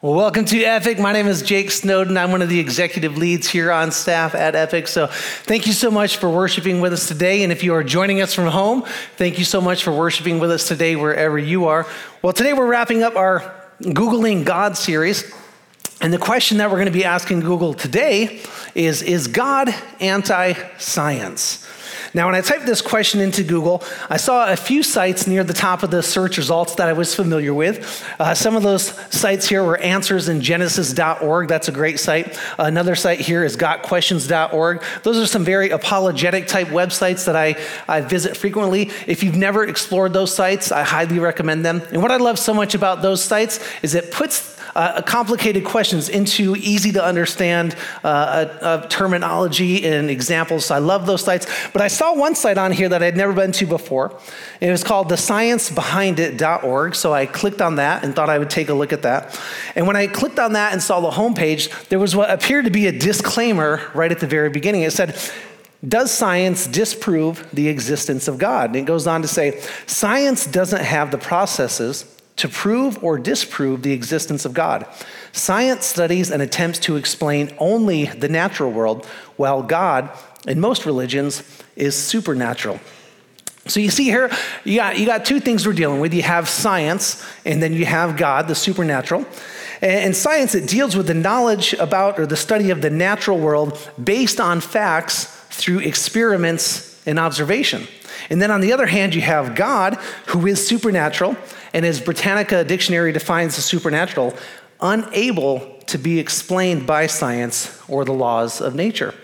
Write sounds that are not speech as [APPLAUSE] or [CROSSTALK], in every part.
Well, welcome to Epic. My name is Jake Snowden. I'm one of the executive leads here on staff at Epic. So, thank you so much for worshiping with us today. And if you are joining us from home, thank you so much for worshiping with us today, wherever you are. Well, today we're wrapping up our Googling God series. And the question that we're going to be asking Google today is Is God anti science? Now, when I typed this question into Google, I saw a few sites near the top of the search results that I was familiar with. Uh, some of those sites here were answersingenesis.org. That's a great site. Another site here is gotquestions.org. Those are some very apologetic type websites that I, I visit frequently. If you've never explored those sites, I highly recommend them. And what I love so much about those sites is it puts uh, complicated questions into easy to understand uh, uh, terminology and examples. So I love those sites. But I saw one site on here that I'd never been to before. It was called thesciencebehindit.org. So I clicked on that and thought I would take a look at that. And when I clicked on that and saw the homepage, there was what appeared to be a disclaimer right at the very beginning. It said, does science disprove the existence of God? And it goes on to say, science doesn't have the processes to prove or disprove the existence of God. Science studies and attempts to explain only the natural world, while God, in most religions, is supernatural. So you see here, you got, you got two things we're dealing with. You have science, and then you have God, the supernatural. And science, it deals with the knowledge about or the study of the natural world based on facts through experiments and observation. And then on the other hand, you have God, who is supernatural, and as Britannica Dictionary defines the supernatural, unable to be explained by science or the laws of nature.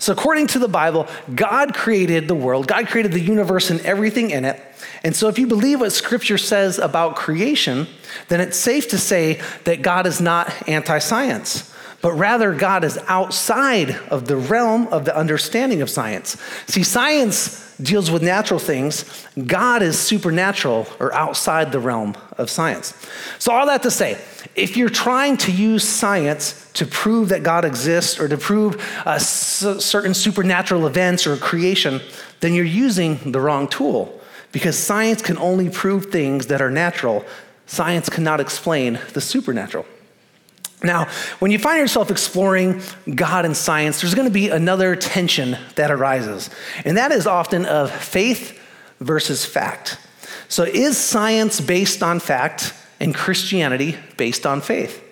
So, according to the Bible, God created the world, God created the universe and everything in it. And so, if you believe what Scripture says about creation, then it's safe to say that God is not anti science but rather God is outside of the realm of the understanding of science. See, science deals with natural things, God is supernatural or outside the realm of science. So, all that to say, if you're trying to use science to prove that God exists or to prove uh, certain supernatural events or creation, then you're using the wrong tool because science can only prove things that are natural. Science cannot explain the supernatural. Now, when you find yourself exploring God and science, there's going to be another tension that arises, and that is often of faith versus fact. So, is science based on fact and Christianity based on faith?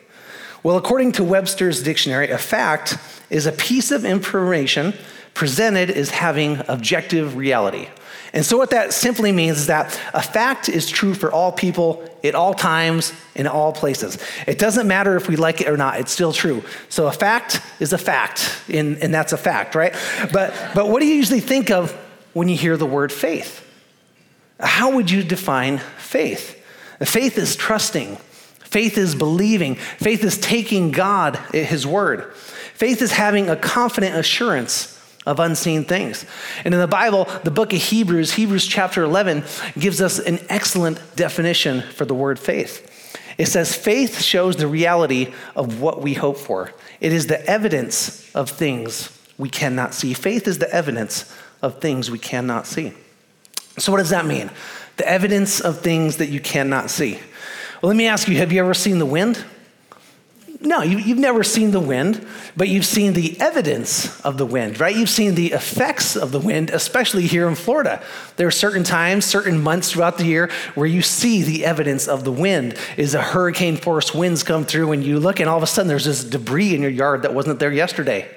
Well, according to Webster's dictionary, a fact is a piece of information presented as having objective reality. And so, what that simply means is that a fact is true for all people at all times, in all places. It doesn't matter if we like it or not, it's still true. So, a fact is a fact, and, and that's a fact, right? But, but what do you usually think of when you hear the word faith? How would you define faith? Faith is trusting, faith is believing, faith is taking God at His word, faith is having a confident assurance of unseen things. And in the Bible, the book of Hebrews, Hebrews chapter 11, gives us an excellent definition for the word faith. It says, faith shows the reality of what we hope for. It is the evidence of things we cannot see. Faith is the evidence of things we cannot see. So, what does that mean? The evidence of things that you cannot see. Well, let me ask you have you ever seen the wind? No, you, have never seen the wind, but you've seen the evidence of the wind, right? You've seen the effects of the wind, especially here in Florida. There are certain times, certain months throughout the year where you see the evidence of the wind. Is a hurricane force winds come through and you look and all of a sudden there's this debris in your yard that wasn't there yesterday.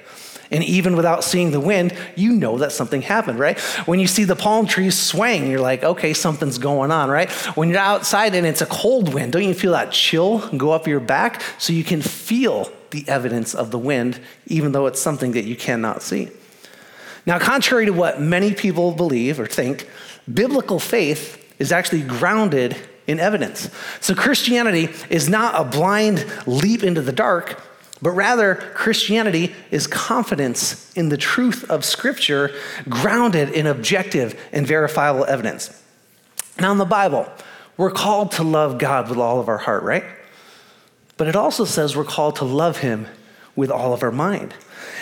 And even without seeing the wind, you know that something happened, right? When you see the palm trees swaying, you're like, okay, something's going on, right? When you're outside and it's a cold wind, don't you feel that chill go up your back so you can feel the evidence of the wind, even though it's something that you cannot see? Now, contrary to what many people believe or think, biblical faith is actually grounded in evidence. So Christianity is not a blind leap into the dark, but rather, Christianity is confidence in the truth of Scripture grounded in objective and verifiable evidence. Now, in the Bible, we're called to love God with all of our heart, right? But it also says we're called to love Him with all of our mind.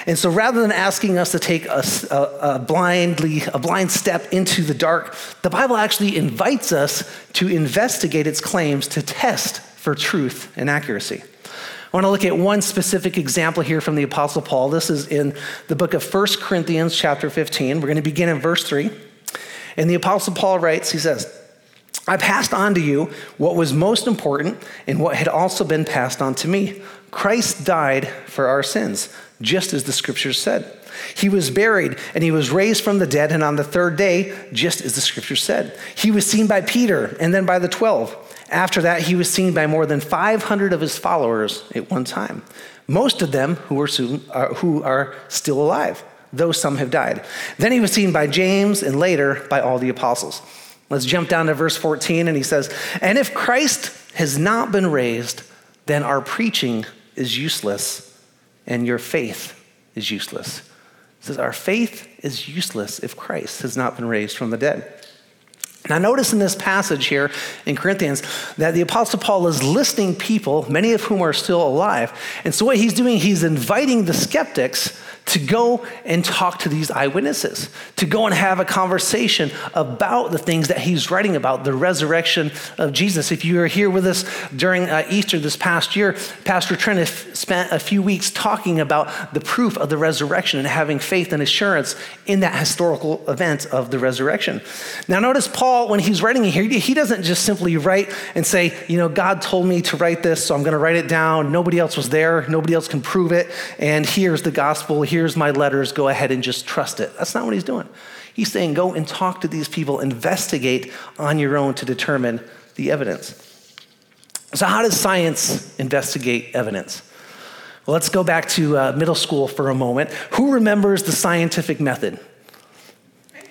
And so rather than asking us to take a, a, a, blindly, a blind step into the dark, the Bible actually invites us to investigate its claims to test for truth and accuracy. I want to look at one specific example here from the Apostle Paul. This is in the book of 1 Corinthians, chapter 15. We're going to begin in verse 3. And the Apostle Paul writes, he says, I passed on to you what was most important and what had also been passed on to me. Christ died for our sins, just as the scriptures said. He was buried and he was raised from the dead, and on the third day, just as the scriptures said. He was seen by Peter and then by the 12. After that, he was seen by more than 500 of his followers at one time, most of them who are, soon, uh, who are still alive, though some have died. Then he was seen by James and later by all the apostles. Let's jump down to verse 14, and he says, And if Christ has not been raised, then our preaching is useless, and your faith is useless. He says, Our faith is useless if Christ has not been raised from the dead. Now, notice in this passage here in Corinthians that the Apostle Paul is listing people, many of whom are still alive. And so, what he's doing, he's inviting the skeptics to go and talk to these eyewitnesses, to go and have a conversation about the things that he's writing about, the resurrection of Jesus. If you were here with us during uh, Easter this past year, Pastor Trent spent a few weeks talking about the proof of the resurrection and having faith and assurance in that historical event of the resurrection. Now, notice Paul, when he's writing here, he doesn't just simply write and say, you know, God told me to write this, so I'm going to write it down. Nobody else was there, nobody else can prove it, and here's the gospel here's my letters, go ahead and just trust it. That's not what he's doing. He's saying, go and talk to these people, investigate on your own to determine the evidence. So, how does science investigate evidence? Well, let's go back to uh, middle school for a moment. Who remembers the scientific method?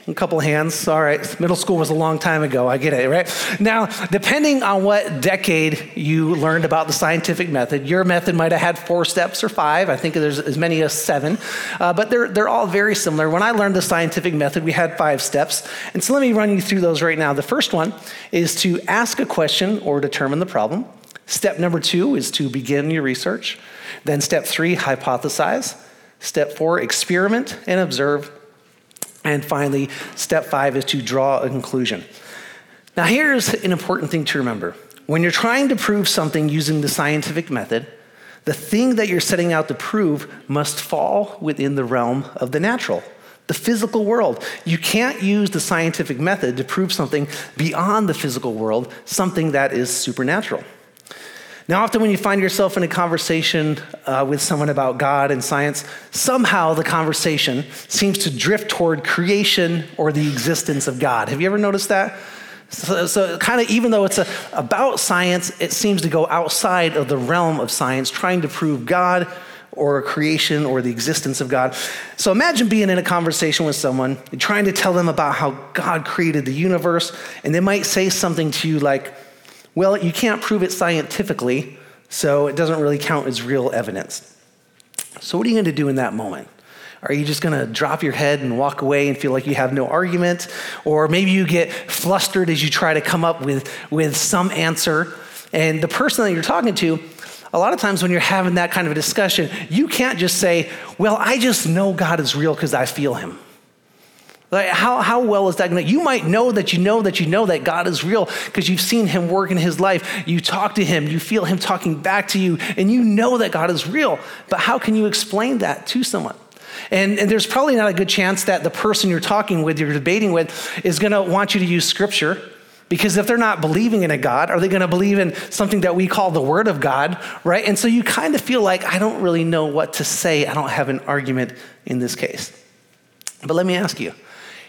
A couple of hands. All right. Middle school was a long time ago. I get it, right? Now, depending on what decade you learned about the scientific method, your method might have had four steps or five. I think there's as many as seven. Uh, but they're, they're all very similar. When I learned the scientific method, we had five steps. And so let me run you through those right now. The first one is to ask a question or determine the problem. Step number two is to begin your research. Then step three, hypothesize. Step four, experiment and observe. And finally, step five is to draw a conclusion. Now, here's an important thing to remember. When you're trying to prove something using the scientific method, the thing that you're setting out to prove must fall within the realm of the natural, the physical world. You can't use the scientific method to prove something beyond the physical world, something that is supernatural. Now, often when you find yourself in a conversation uh, with someone about God and science, somehow the conversation seems to drift toward creation or the existence of God. Have you ever noticed that? So, so kind of, even though it's a, about science, it seems to go outside of the realm of science, trying to prove God or creation or the existence of God. So imagine being in a conversation with someone, and trying to tell them about how God created the universe, and they might say something to you like, well, you can't prove it scientifically, so it doesn't really count as real evidence. So, what are you going to do in that moment? Are you just going to drop your head and walk away and feel like you have no argument? Or maybe you get flustered as you try to come up with, with some answer. And the person that you're talking to, a lot of times when you're having that kind of a discussion, you can't just say, Well, I just know God is real because I feel him. Like how, how well is that going to? You might know that you know that you know that God is real because you've seen him work in his life. You talk to him, you feel him talking back to you, and you know that God is real. But how can you explain that to someone? And, and there's probably not a good chance that the person you're talking with, you're debating with, is going to want you to use scripture. Because if they're not believing in a God, are they going to believe in something that we call the Word of God, right? And so you kind of feel like, I don't really know what to say. I don't have an argument in this case. But let me ask you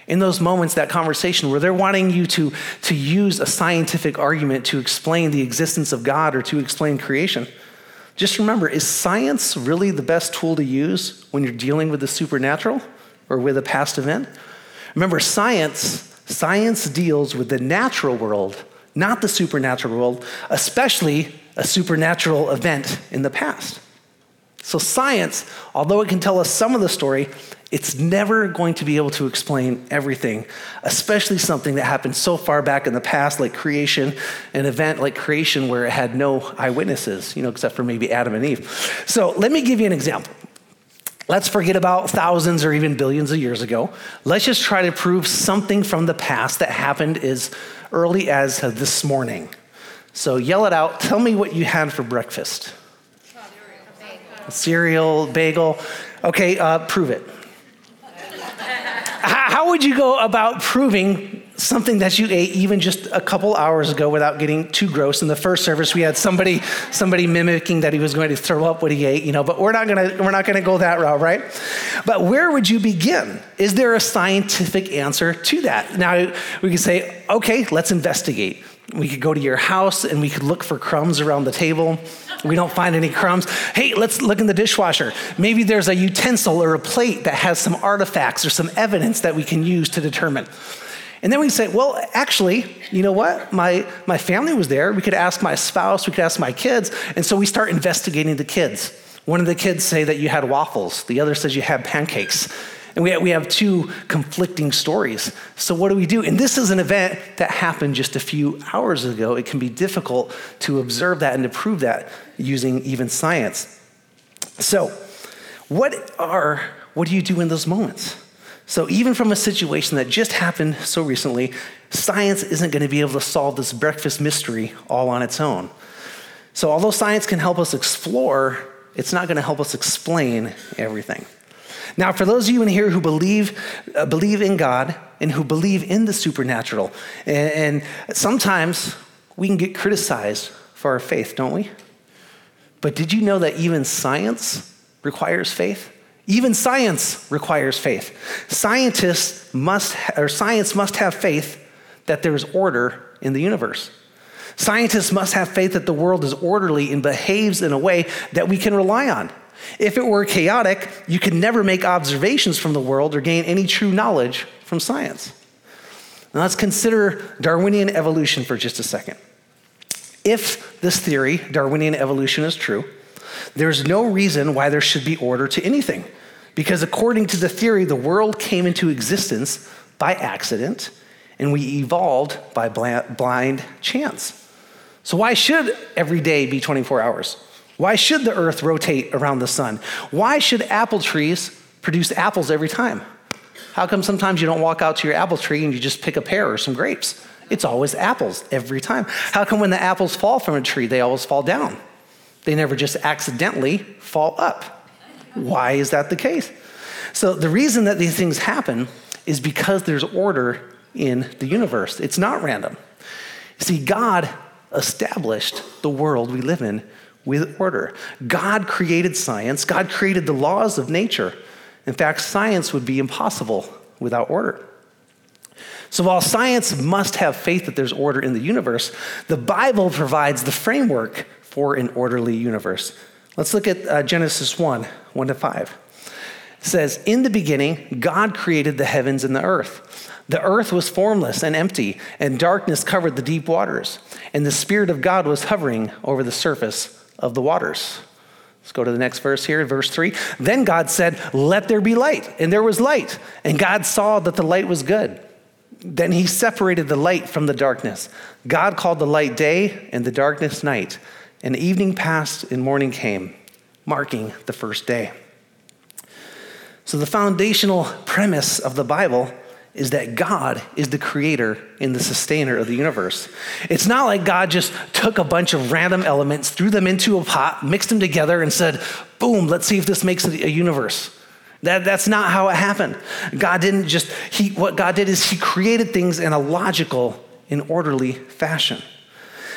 in those moments, that conversation where they're wanting you to, to use a scientific argument to explain the existence of God or to explain creation, just remember is science really the best tool to use when you're dealing with the supernatural or with a past event? Remember, science, science deals with the natural world, not the supernatural world, especially a supernatural event in the past. So, science, although it can tell us some of the story, it's never going to be able to explain everything, especially something that happened so far back in the past, like creation, an event like creation where it had no eyewitnesses, you know, except for maybe Adam and Eve. So let me give you an example. Let's forget about thousands or even billions of years ago. Let's just try to prove something from the past that happened as early as this morning. So yell it out. Tell me what you had for breakfast. Cereal, bagel. Okay, uh, prove it. How, would you go about proving something that you ate even just a couple hours ago without getting too gross. In the first service, we had somebody somebody mimicking that he was going to throw up what he ate, you know, but we're not gonna we're not gonna go that route, right? But where would you begin? Is there a scientific answer to that? Now we can say, okay, let's investigate. We could go to your house and we could look for crumbs around the table. We don't find any crumbs. Hey, let's look in the dishwasher. Maybe there's a utensil or a plate that has some artifacts or some evidence that we can use to determine. And then we say, well, actually, you know what? My, my family was there. We could ask my spouse, we could ask my kids. And so we start investigating the kids. One of the kids say that you had waffles. The other says you had pancakes. And we have, we have two conflicting stories. So what do we do? And this is an event that happened just a few hours ago. It can be difficult to observe that and to prove that using even science. So what are, what do you do in those moments? So, even from a situation that just happened so recently, science isn't going to be able to solve this breakfast mystery all on its own. So, although science can help us explore, it's not going to help us explain everything. Now, for those of you in here who believe, uh, believe in God and who believe in the supernatural, and, and sometimes we can get criticized for our faith, don't we? But did you know that even science requires faith? Even science requires faith. Scientists must, or science must have faith that there's order in the universe. Scientists must have faith that the world is orderly and behaves in a way that we can rely on. If it were chaotic, you could never make observations from the world or gain any true knowledge from science. Now let's consider Darwinian evolution for just a second. If this theory, Darwinian evolution, is true, there's no reason why there should be order to anything. Because according to the theory, the world came into existence by accident and we evolved by blind chance. So, why should every day be 24 hours? Why should the earth rotate around the sun? Why should apple trees produce apples every time? How come sometimes you don't walk out to your apple tree and you just pick a pear or some grapes? It's always apples every time. How come when the apples fall from a tree, they always fall down? They never just accidentally fall up. Why is that the case? So, the reason that these things happen is because there's order in the universe. It's not random. See, God established the world we live in with order. God created science, God created the laws of nature. In fact, science would be impossible without order. So, while science must have faith that there's order in the universe, the Bible provides the framework for an orderly universe. Let's look at uh, Genesis 1 1 to 5. It says, In the beginning, God created the heavens and the earth. The earth was formless and empty, and darkness covered the deep waters, and the Spirit of God was hovering over the surface of the waters. Let's go to the next verse here, verse 3. Then God said, Let there be light. And there was light. And God saw that the light was good. Then he separated the light from the darkness. God called the light day and the darkness night. And evening passed and morning came, marking the first day. So, the foundational premise of the Bible is that God is the creator and the sustainer of the universe. It's not like God just took a bunch of random elements, threw them into a pot, mixed them together, and said, boom, let's see if this makes a universe. That, that's not how it happened. God didn't just, he, what God did is He created things in a logical and orderly fashion.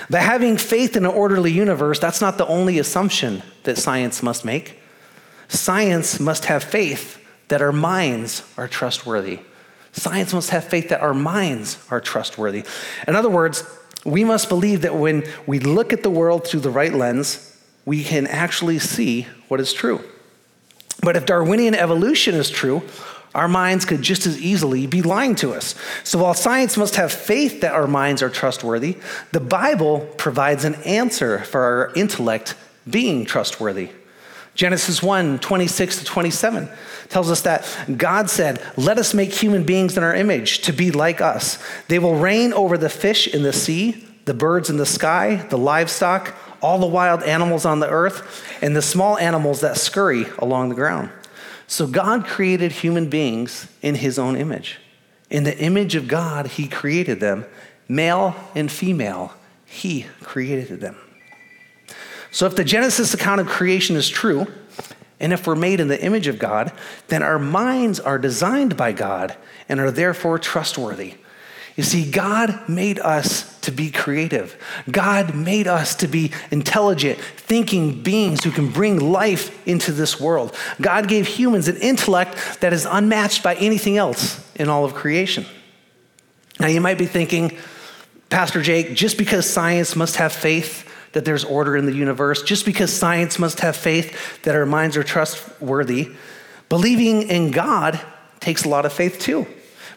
But having faith in an orderly universe, that's not the only assumption that science must make. Science must have faith that our minds are trustworthy. Science must have faith that our minds are trustworthy. In other words, we must believe that when we look at the world through the right lens, we can actually see what is true. But if Darwinian evolution is true, our minds could just as easily be lying to us. So while science must have faith that our minds are trustworthy, the Bible provides an answer for our intellect being trustworthy. Genesis 1 26 to 27 tells us that God said, Let us make human beings in our image to be like us. They will reign over the fish in the sea, the birds in the sky, the livestock, all the wild animals on the earth, and the small animals that scurry along the ground. So God created human beings in his own image. In the image of God, he created them. Male and female, he created them. So if the Genesis account of creation is true, And if we're made in the image of God, then our minds are designed by God and are therefore trustworthy. You see, God made us to be creative. God made us to be intelligent, thinking beings who can bring life into this world. God gave humans an intellect that is unmatched by anything else in all of creation. Now, you might be thinking, Pastor Jake, just because science must have faith that there's order in the universe, just because science must have faith that our minds are trustworthy, believing in God takes a lot of faith too.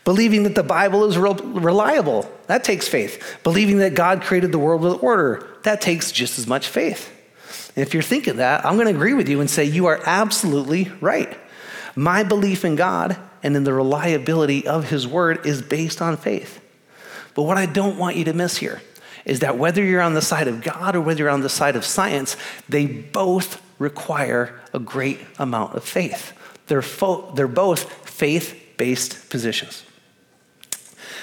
Believing that the Bible is reliable, that takes faith. Believing that God created the world with order, that takes just as much faith. And if you're thinking that, I'm going to agree with you and say you are absolutely right. My belief in God and in the reliability of His Word is based on faith. But what I don't want you to miss here is that whether you're on the side of God or whether you're on the side of science, they both require a great amount of faith. They're, fo- they're both faith based positions.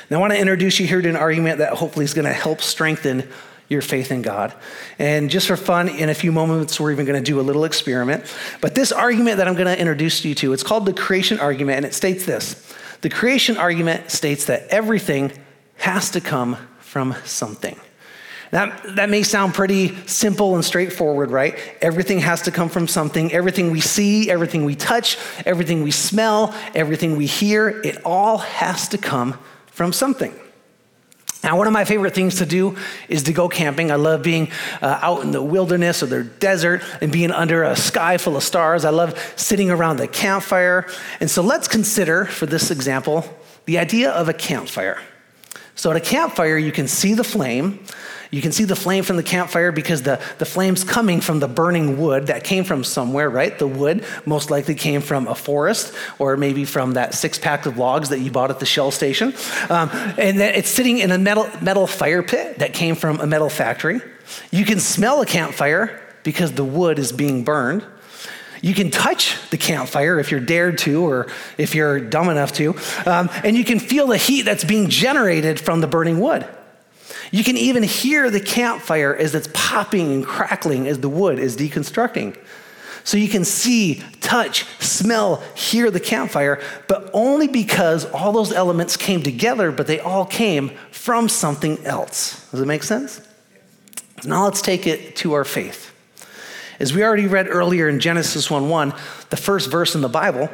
Now, I want to introduce you here to an argument that hopefully is going to help strengthen your faith in God. And just for fun, in a few moments, we're even going to do a little experiment. But this argument that I'm going to introduce you to, it's called the creation argument, and it states this The creation argument states that everything has to come from something. That, that may sound pretty simple and straightforward, right? Everything has to come from something. Everything we see, everything we touch, everything we smell, everything we hear, it all has to come from something. Now, one of my favorite things to do is to go camping. I love being uh, out in the wilderness or the desert and being under a sky full of stars. I love sitting around the campfire. And so let's consider, for this example, the idea of a campfire. So, at a campfire, you can see the flame. You can see the flame from the campfire because the, the flame's coming from the burning wood that came from somewhere, right? The wood most likely came from a forest or maybe from that six pack of logs that you bought at the Shell station. Um, and then it's sitting in a metal, metal fire pit that came from a metal factory. You can smell a campfire because the wood is being burned. You can touch the campfire if you're dared to or if you're dumb enough to, um, and you can feel the heat that's being generated from the burning wood. You can even hear the campfire as it's popping and crackling as the wood is deconstructing. So you can see, touch, smell, hear the campfire, but only because all those elements came together, but they all came from something else. Does it make sense? Now let's take it to our faith. As we already read earlier in Genesis 1 1, the first verse in the Bible,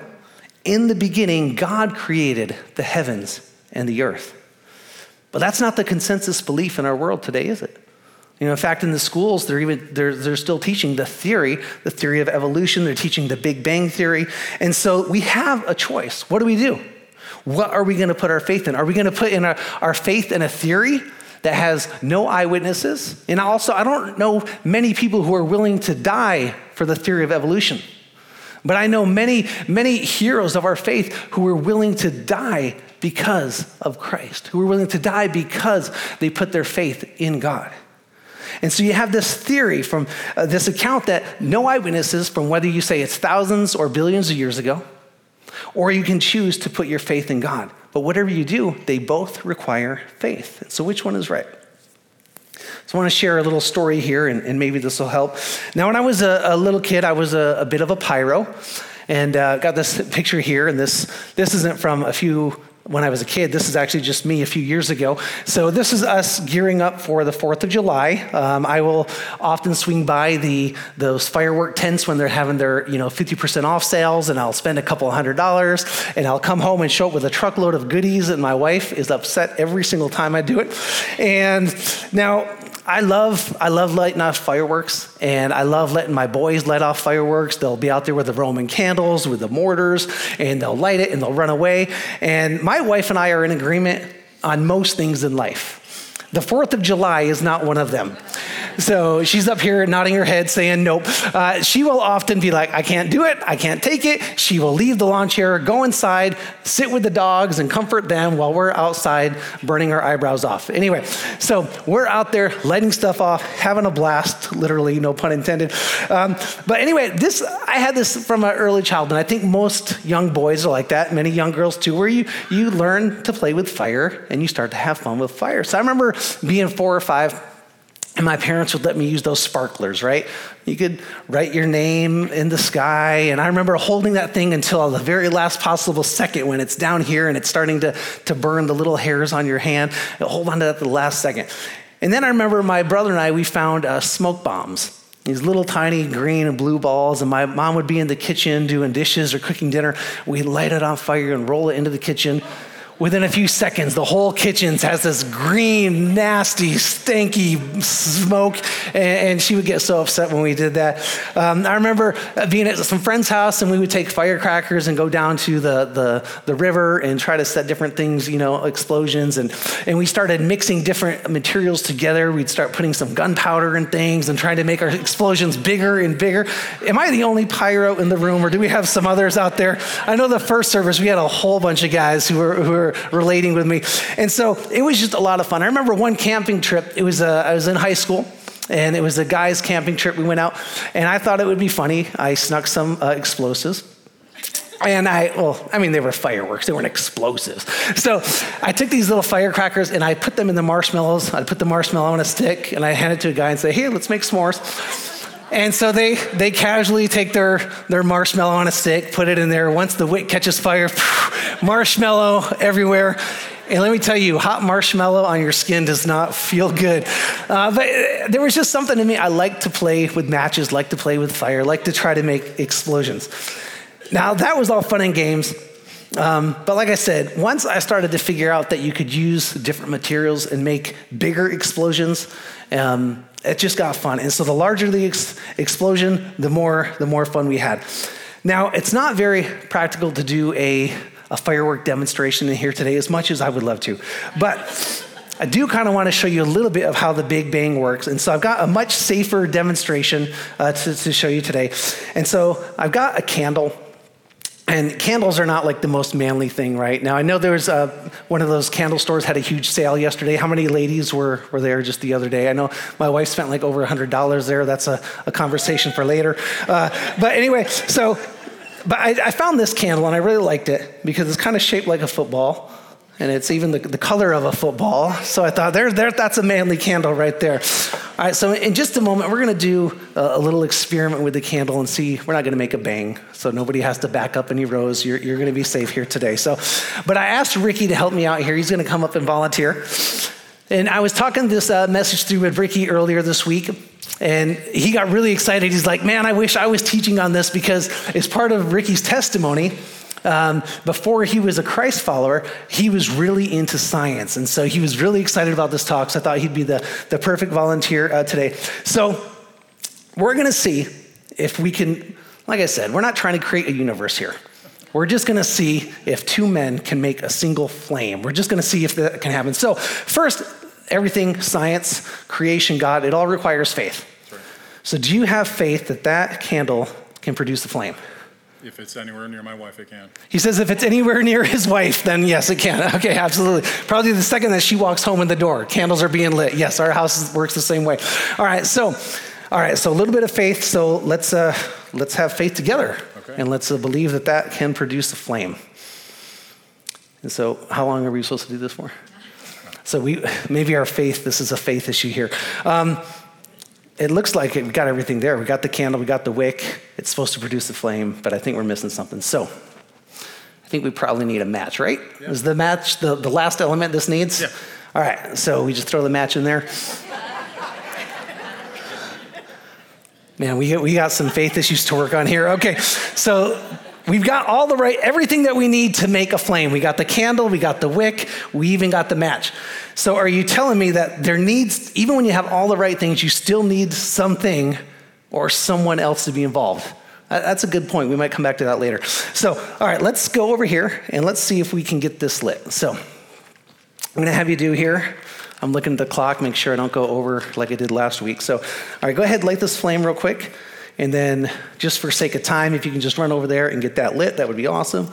in the beginning, God created the heavens and the earth. But that's not the consensus belief in our world today, is it? You know, in fact, in the schools, they're even they're, they're still teaching the theory, the theory of evolution. They're teaching the Big Bang theory, and so we have a choice. What do we do? What are we going to put our faith in? Are we going to put in our, our faith in a theory that has no eyewitnesses? And also, I don't know many people who are willing to die for the theory of evolution. But I know many, many heroes of our faith who were willing to die because of Christ, who were willing to die because they put their faith in God. And so you have this theory from uh, this account that no eyewitnesses, from whether you say it's thousands or billions of years ago, or you can choose to put your faith in God. But whatever you do, they both require faith. So which one is right? So I want to share a little story here, and, and maybe this will help. Now, when I was a, a little kid, I was a, a, bit of a pyro, and uh, got this picture here. And this this isn't from a few when I was a kid. This is actually just me a few years ago. So this is us gearing up for the Fourth of July. Um, I will often swing by the those firework tents when they're having their you know 50% off sales, and I'll spend a couple hundred dollars, and I'll come home and show up with a truckload of goodies, and my wife is upset every single time I do it. And now I love I love lighting off fireworks, and I love letting my boys light off fireworks. They'll be out there with the Roman candles, with the mortars, and they'll light it and they'll run away. And my wife and I are in agreement on most things in life. The 4th of July is not one of them. So she's up here nodding her head saying nope. Uh, she will often be like, I can't do it. I can't take it. She will leave the lawn chair, go inside, sit with the dogs, and comfort them while we're outside burning our eyebrows off. Anyway, so we're out there lighting stuff off, having a blast, literally, no pun intended. Um, but anyway, this I had this from an early child, and I think most young boys are like that, many young girls too, where you, you learn to play with fire and you start to have fun with fire. So I remember being four or five And my parents would let me use those sparklers, right? You could write your name in the sky. And I remember holding that thing until the very last possible second when it's down here and it's starting to, to burn the little hairs on your hand. Hold on to that the last second. And then I remember my brother and I, we found uh, smoke bombs these little tiny green and blue balls, and my mom would be in the kitchen doing dishes or cooking dinner. We'd light it on fire and roll it into the kitchen. Within a few seconds, the whole kitchen has this green, nasty, stinky smoke, and, she would get so upset when we did that. Um, I remember being at some friend's house, and we would take firecrackers and go down to the, the, the river and try to set different things, you know, explosions. And, and we started mixing different materials together. We'd start putting some gunpowder and things and trying to make our explosions bigger and bigger. Am I the only pyro in the room, or do we have some others out there? I know the first service, we had a whole bunch of guys who were, who were were relating with me. And so it was just a lot of fun. I remember one camping trip, it was, uh, I was in high school. And it was a guy's camping trip. We went out, and I thought it would be funny. I snuck some uh, explosives. And I, well, I mean, they were fireworks, they weren't explosives. So I took these little firecrackers and I put them in the marshmallows. I put the marshmallow on a stick and I handed it to a guy and say, hey, let's make s'mores. And so they, they casually take their, their marshmallow on a stick, put it in there. Once the wick catches fire, marshmallow everywhere. And let me tell you, hot marshmallow on your skin does not feel good. Uh, but there was just something in me. I like to play with matches, like to play with fire, like to try to make explosions. Now, that was all fun and games. Um, but like I said, once I started to figure out that you could use different materials and make bigger explosions, um, it just got fun. And so the larger the ex- explosion, the more the more fun we had. Now, it's not very practical to do a, a firework demonstration in here today as much as I would love to. But I do kind of want to show you a little bit of how the Big Bang works. And so I've got a much safer demonstration uh, to, to show you today. And so I've got a candle. And candles are not like the most manly thing right now. I know there was uh, one of those candle stores had a huge sale yesterday. How many ladies were, were there just the other day? I know my wife spent like over $100 there. That's a, a conversation for later. Uh, but anyway, so, but I, I found this candle and I really liked it because it's kind of shaped like a football and it's even the, the color of a football. So I thought, there, there, that's a manly candle right there. All right, so in just a moment, we're going to do a, a, little experiment with the candle and see. We're not going to make a bang, so nobody has to back up any rows. You're, you're going to be safe here today. So, but I asked Ricky to help me out here. He's going to come up and volunteer. And I was talking this uh, message through with Ricky earlier this week, and he got really excited. He's like, "Man, I wish I was teaching on this because it's part of Ricky's testimony." Um, before he was a Christ follower, he was really into science. And so he was really excited about this talk. So I thought he'd be the, the perfect volunteer uh, today. So we're going to see if we can, like I said, we're not trying to create a universe here. We're just going to see if two men can make a single flame. We're just going to see if that can happen. So, first, everything science, creation, God, it all requires faith. So, do you have faith that that candle can produce a flame? If it's anywhere near my wife, it can. He says if it's anywhere near his wife, then yes, it can. [LAUGHS] Okay, absolutely. Probably the second that she walks home in the door, candles are being lit. Yes, our house works the same way. All right, so, all right, so a little bit of faith. So let's uh, let's have faith together, okay. and let's uh, believe that that can produce a flame. And so, how long are we supposed to do this for? So we maybe our faith. This is a faith issue here. Um, it looks like we got everything there. We got the candle, we got the wick. It's supposed to produce the flame, but I think we're missing something. So I think we probably need a match, right? Yeah. Is the match the, the last element this needs? Yeah. All right, so we just throw the match in there. Man, we, we got some faith issues to work on here. Okay, so We've got all the right, everything that we need to make a flame. We got the candle, we got the wick, we even got the match. So are you telling me that there needs, even when you have all the right things, you still need something or someone else to be involved? That's a good point. We might come back to that later. So, all right, let's go over here and let's see if we can get this lit. So, I'm going to have you do here. I'm looking at the clock, make sure I don't go over like I did last week. So, all right, go ahead, light this flame real quick. And then, just for sake of time, if you can just run over there and get that lit, that would be awesome. [LAUGHS]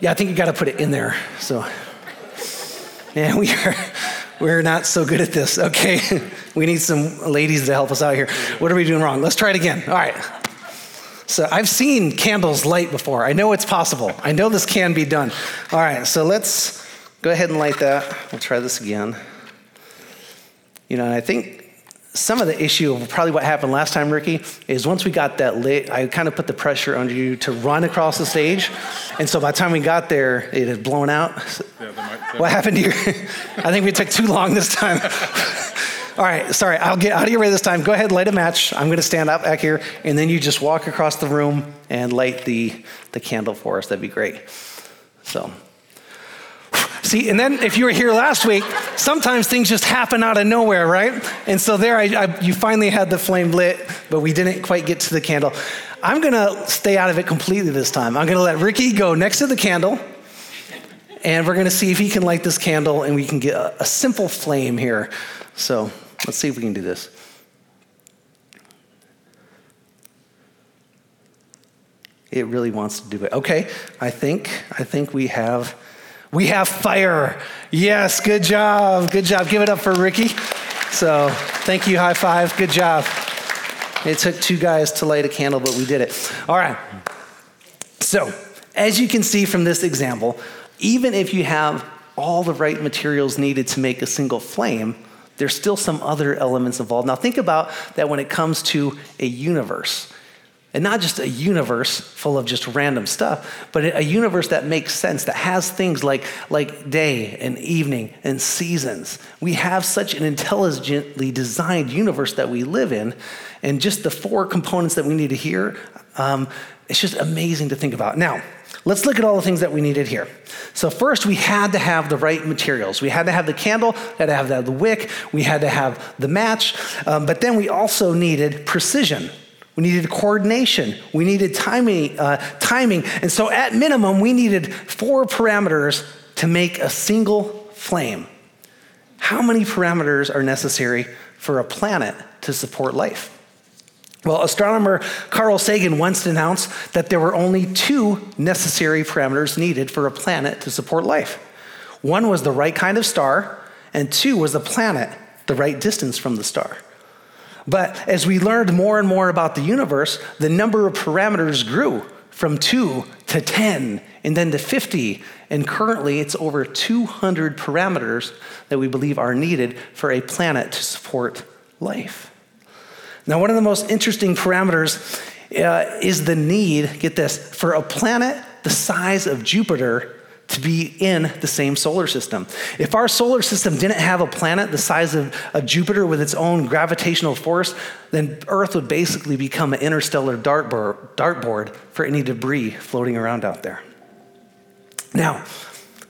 yeah, I think you got to put it in there. So, yeah, we are we're not so good at this. Okay, we need some ladies to help us out here. What are we doing wrong? Let's try it again. All right. So I've seen candles light before. I know it's possible. I know this can be done. All right, so let's go ahead and light that. We'll try this again. You know, I think some of the issue of probably what happened last time, Ricky, is once we got that lit, I kind of put the pressure on you to run across the stage. And so by the time we got there, it had blown out. Yeah, what happened here? [LAUGHS] I think we took too long this time. [LAUGHS] All right, sorry, I'll get out of your way this time. Go ahead, light a match. I'm going to stand up back here, and then you just walk across the room and light the, the candle for us. That'd be great. So, See, and then if you were here last week, sometimes things just happen out of nowhere, right? And so there, I, I, you finally had the flame lit, but we didn't quite get to the candle. I'm gonna stay out of it completely this time. I'm gonna let Ricky go next to the candle, and we're gonna see if he can light this candle and we can get a, a simple flame here. So let's see if we can do this. It really wants to do it. Okay, I think I think we have we have fire. Yes, good job. Good job. Give it up for Ricky. So, thank you. High five. Good job. It took two guys to light a candle, but we did it. All right. So, as you can see from this example, even if you have all the right materials needed to make a single flame, there's still some other elements involved. Now, think about that when it comes to a universe. And not just a universe full of just random stuff, but a universe that makes sense, that has things like, like day and evening and seasons. We have such an intelligently designed universe that we live in, and just the four components that we need to hear, um, it's just amazing to think about. Now, let's look at all the things that we needed here. So, first, we had to have the right materials. We had to have the candle, we had to have the wick, we had to have the match, um, but then we also needed precision. We needed coordination. We needed timing, uh, timing. And so, at minimum, we needed four parameters to make a single flame. How many parameters are necessary for a planet to support life? Well, astronomer Carl Sagan once announced that there were only two necessary parameters needed for a planet to support life. One was the right kind of star, and two was the planet the right distance from the star. But as we learned more and more about the universe, the number of parameters grew from two to 10 and then to 50. And currently, it's over 200 parameters that we believe are needed for a planet to support life. Now, one of the most interesting parameters uh, is the need, get this, for a planet the size of Jupiter to be in the same solar system. If our solar system didn't have a planet the size of, of Jupiter with its own gravitational force, then Earth would basically become an interstellar dartboard, dartboard for any debris floating around out there. Now,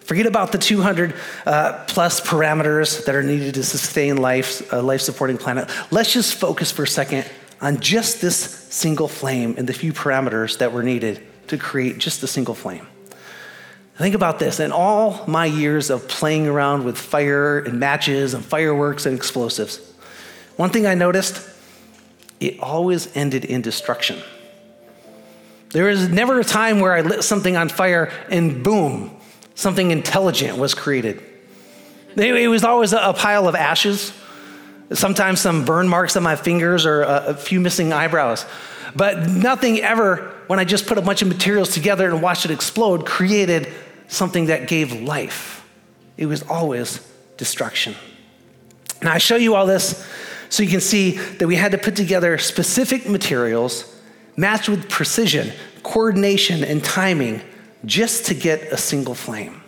forget about the 200 uh, plus parameters that are needed to sustain life, a life supporting planet. Let's just focus for a second on just this single flame and the few parameters that were needed to create just a single flame. Think about this. In all my years of playing around with fire and matches and fireworks and explosives, one thing I noticed it always ended in destruction. There was never a time where I lit something on fire and boom, something intelligent was created. It was always a pile of ashes, sometimes some burn marks on my fingers or a few missing eyebrows. But nothing ever, when I just put a bunch of materials together and watched it explode, created something that gave life. It was always destruction. Now, I show you all this so you can see that we had to put together specific materials matched with precision, coordination, and timing just to get a single flame.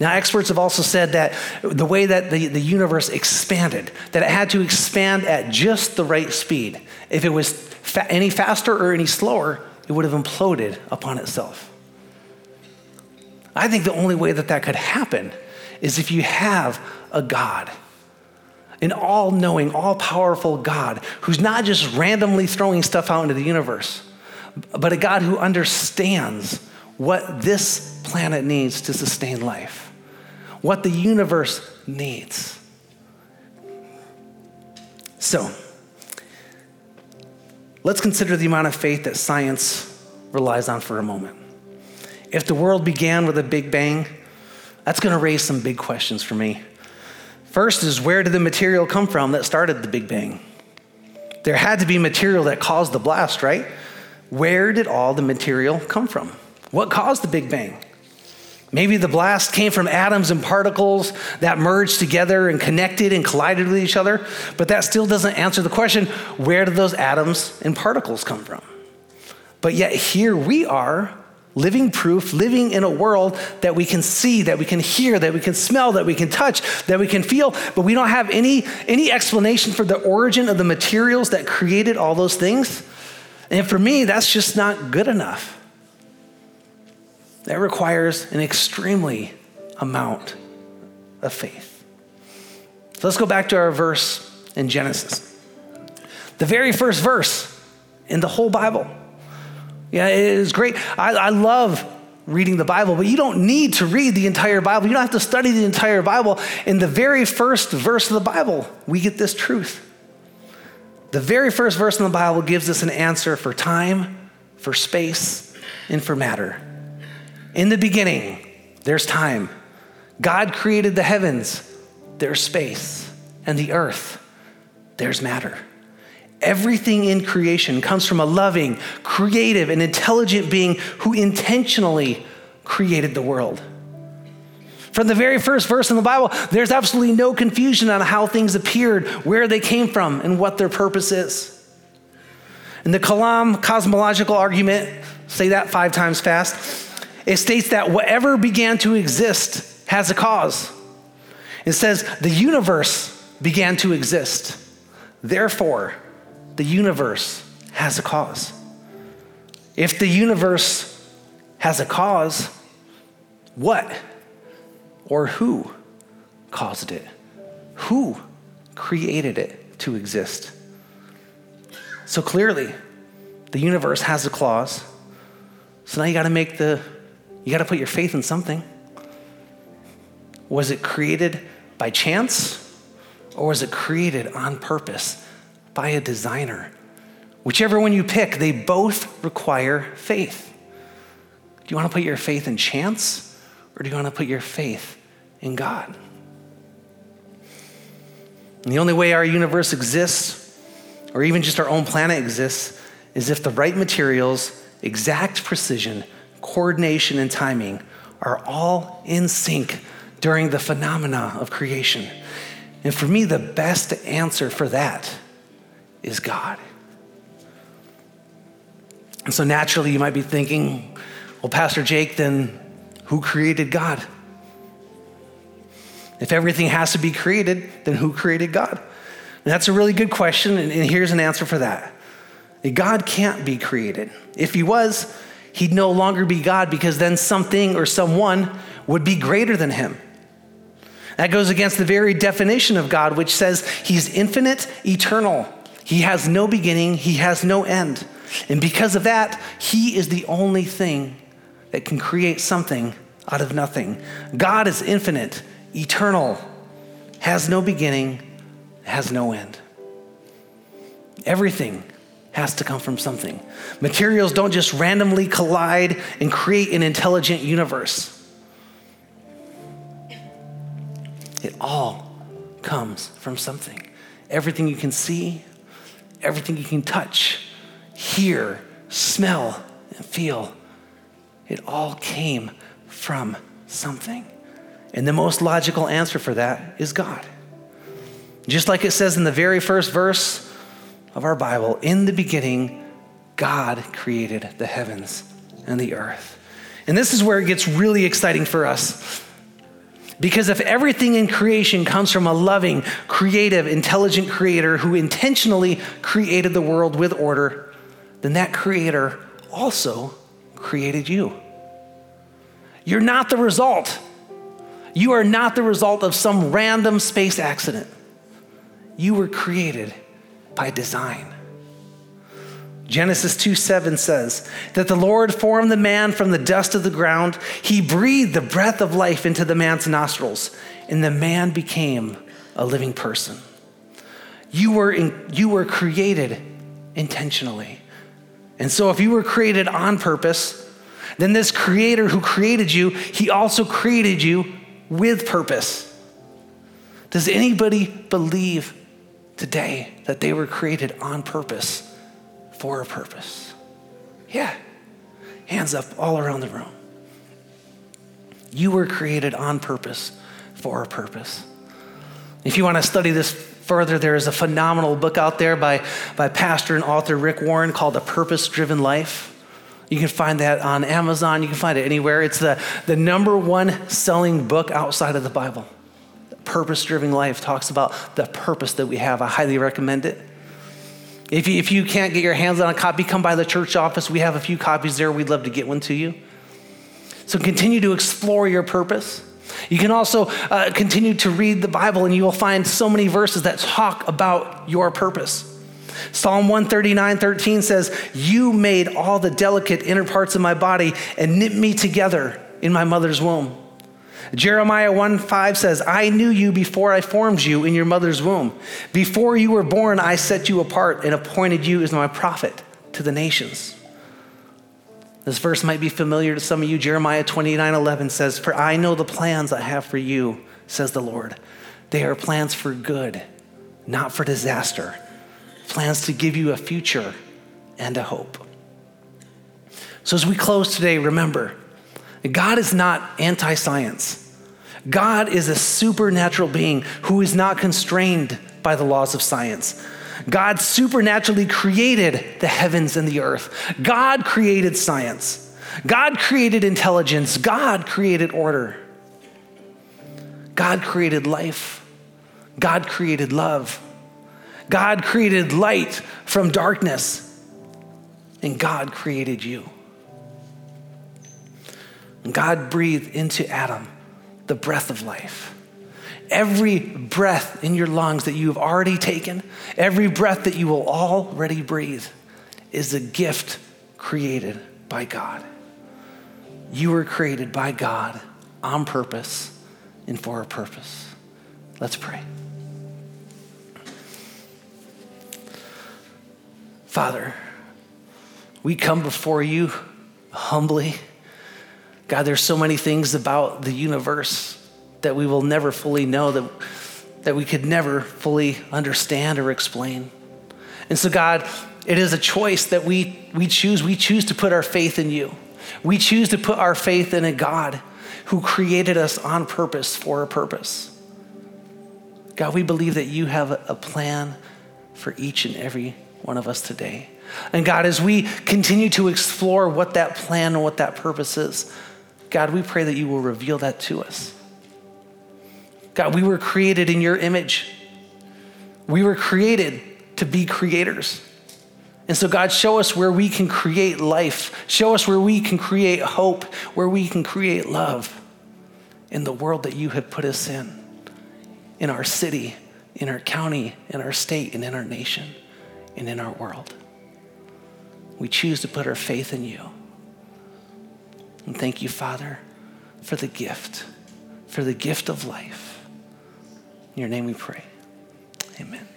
Now, experts have also said that the way that the, the universe expanded, that it had to expand at just the right speed. If it was fa- any faster or any slower, it would have imploded upon itself. I think the only way that that could happen is if you have a God, an all knowing, all powerful God who's not just randomly throwing stuff out into the universe, but a God who understands what this planet needs to sustain life, what the universe needs. So, let's consider the amount of faith that science relies on for a moment. If the world began with a big bang, that's going to raise some big questions for me. First is where did the material come from that started the Big Bang? There had to be material that caused the blast, right? Where did all the material come from? What caused the Big Bang? Maybe the blast came from atoms and particles that merged together and connected and collided with each other, but that still doesn't answer the question where did those atoms and particles come from? But yet, here we are, living proof, living in a world that we can see, that we can hear, that we can smell, that we can touch, that we can feel, but we don't have any, any explanation for the origin of the materials that created all those things. And for me, that's just not good enough. That requires an extremely amount of faith. So let's go back to our verse in Genesis. The very first verse in the whole Bible. Yeah, it is great. I, I love reading the Bible, but you don't need to read the entire Bible. You don't have to study the entire Bible. In the very first verse of the Bible, we get this truth. The very first verse in the Bible gives us an answer for time, for space, and for matter. In the beginning, there's time. God created the heavens, there's space, and the earth, there's matter. Everything in creation comes from a loving, creative, and intelligent being who intentionally created the world. From the very first verse in the Bible, there's absolutely no confusion on how things appeared, where they came from, and what their purpose is. In the Kalam cosmological argument, say that five times fast, it states that whatever began to exist has a cause. It says the universe began to exist. Therefore, the universe has a cause. If the universe has a cause, what or who caused it? Who created it to exist? So clearly, the universe has a clause. So now you got to make the you got to put your faith in something. Was it created by chance or was it created on purpose by a designer? Whichever one you pick, they both require faith. Do you want to put your faith in chance or do you want to put your faith in God? And the only way our universe exists, or even just our own planet exists, is if the right materials, exact precision, coordination, and timing are all in sync during the phenomena of creation. And for me, the best answer for that is God. And so naturally, you might be thinking, well, Pastor Jake, then who created God? If everything has to be created, then who created God? And that's a really good question, and here's an answer for that. God can't be created. If he was, he'd no longer be God because then something or someone would be greater than him. That goes against the very definition of God, which says he's infinite, eternal. He has no beginning, he has no end. And because of that, he is the only thing that can create something out of nothing. God is infinite, eternal, has no beginning, has no end. Everything has to come from something. Materials don't just randomly collide and create an intelligent universe. It all comes from something. Everything you can see, everything you can touch, hear, smell, and feel, it all came from something. And the most logical answer for that is God. Just like it says in the very first verse of our Bible, in the beginning, God created the heavens and the earth. And this is where it gets really exciting for us. Because if everything in creation comes from a loving, creative, intelligent creator who intentionally created the world with order, then that creator also created you. You're not the result. You are not the result of some random space accident. You were created by design. Genesis 2 7 says that the Lord formed the man from the dust of the ground. He breathed the breath of life into the man's nostrils, and the man became a living person. You were, in, you were created intentionally. And so, if you were created on purpose, then this creator who created you, he also created you with purpose. Does anybody believe today that they were created on purpose? for a purpose. Yeah. Hands up all around the room. You were created on purpose for a purpose. If you want to study this further, there is a phenomenal book out there by, by pastor and author Rick Warren called A Purpose Driven Life. You can find that on Amazon. You can find it anywhere. It's the, the number one selling book outside of the Bible. Purpose Driven Life talks about the purpose that we have. I highly recommend it. If you, if you can't get your hands on a copy, come by the church office. We have a few copies there. We'd love to get one to you. So continue to explore your purpose. You can also uh, continue to read the Bible, and you will find so many verses that talk about your purpose. Psalm 139 13 says, You made all the delicate inner parts of my body and knit me together in my mother's womb. Jeremiah 1 5 says, I knew you before I formed you in your mother's womb. Before you were born, I set you apart and appointed you as my prophet to the nations. This verse might be familiar to some of you. Jeremiah 29 11 says, For I know the plans I have for you, says the Lord. They are plans for good, not for disaster, plans to give you a future and a hope. So as we close today, remember, God is not anti science. God is a supernatural being who is not constrained by the laws of science. God supernaturally created the heavens and the earth. God created science. God created intelligence. God created order. God created life. God created love. God created light from darkness. And God created you. God breathed into Adam the breath of life. Every breath in your lungs that you have already taken, every breath that you will already breathe, is a gift created by God. You were created by God on purpose and for a purpose. Let's pray. Father, we come before you humbly God, there's so many things about the universe that we will never fully know, that, that we could never fully understand or explain. And so, God, it is a choice that we, we choose. We choose to put our faith in you. We choose to put our faith in a God who created us on purpose for a purpose. God, we believe that you have a plan for each and every one of us today. And God, as we continue to explore what that plan and what that purpose is, God, we pray that you will reveal that to us. God, we were created in your image. We were created to be creators. And so, God, show us where we can create life. Show us where we can create hope, where we can create love in the world that you have put us in, in our city, in our county, in our state, and in our nation, and in our world. We choose to put our faith in you. And thank you, Father, for the gift, for the gift of life. In your name we pray. Amen.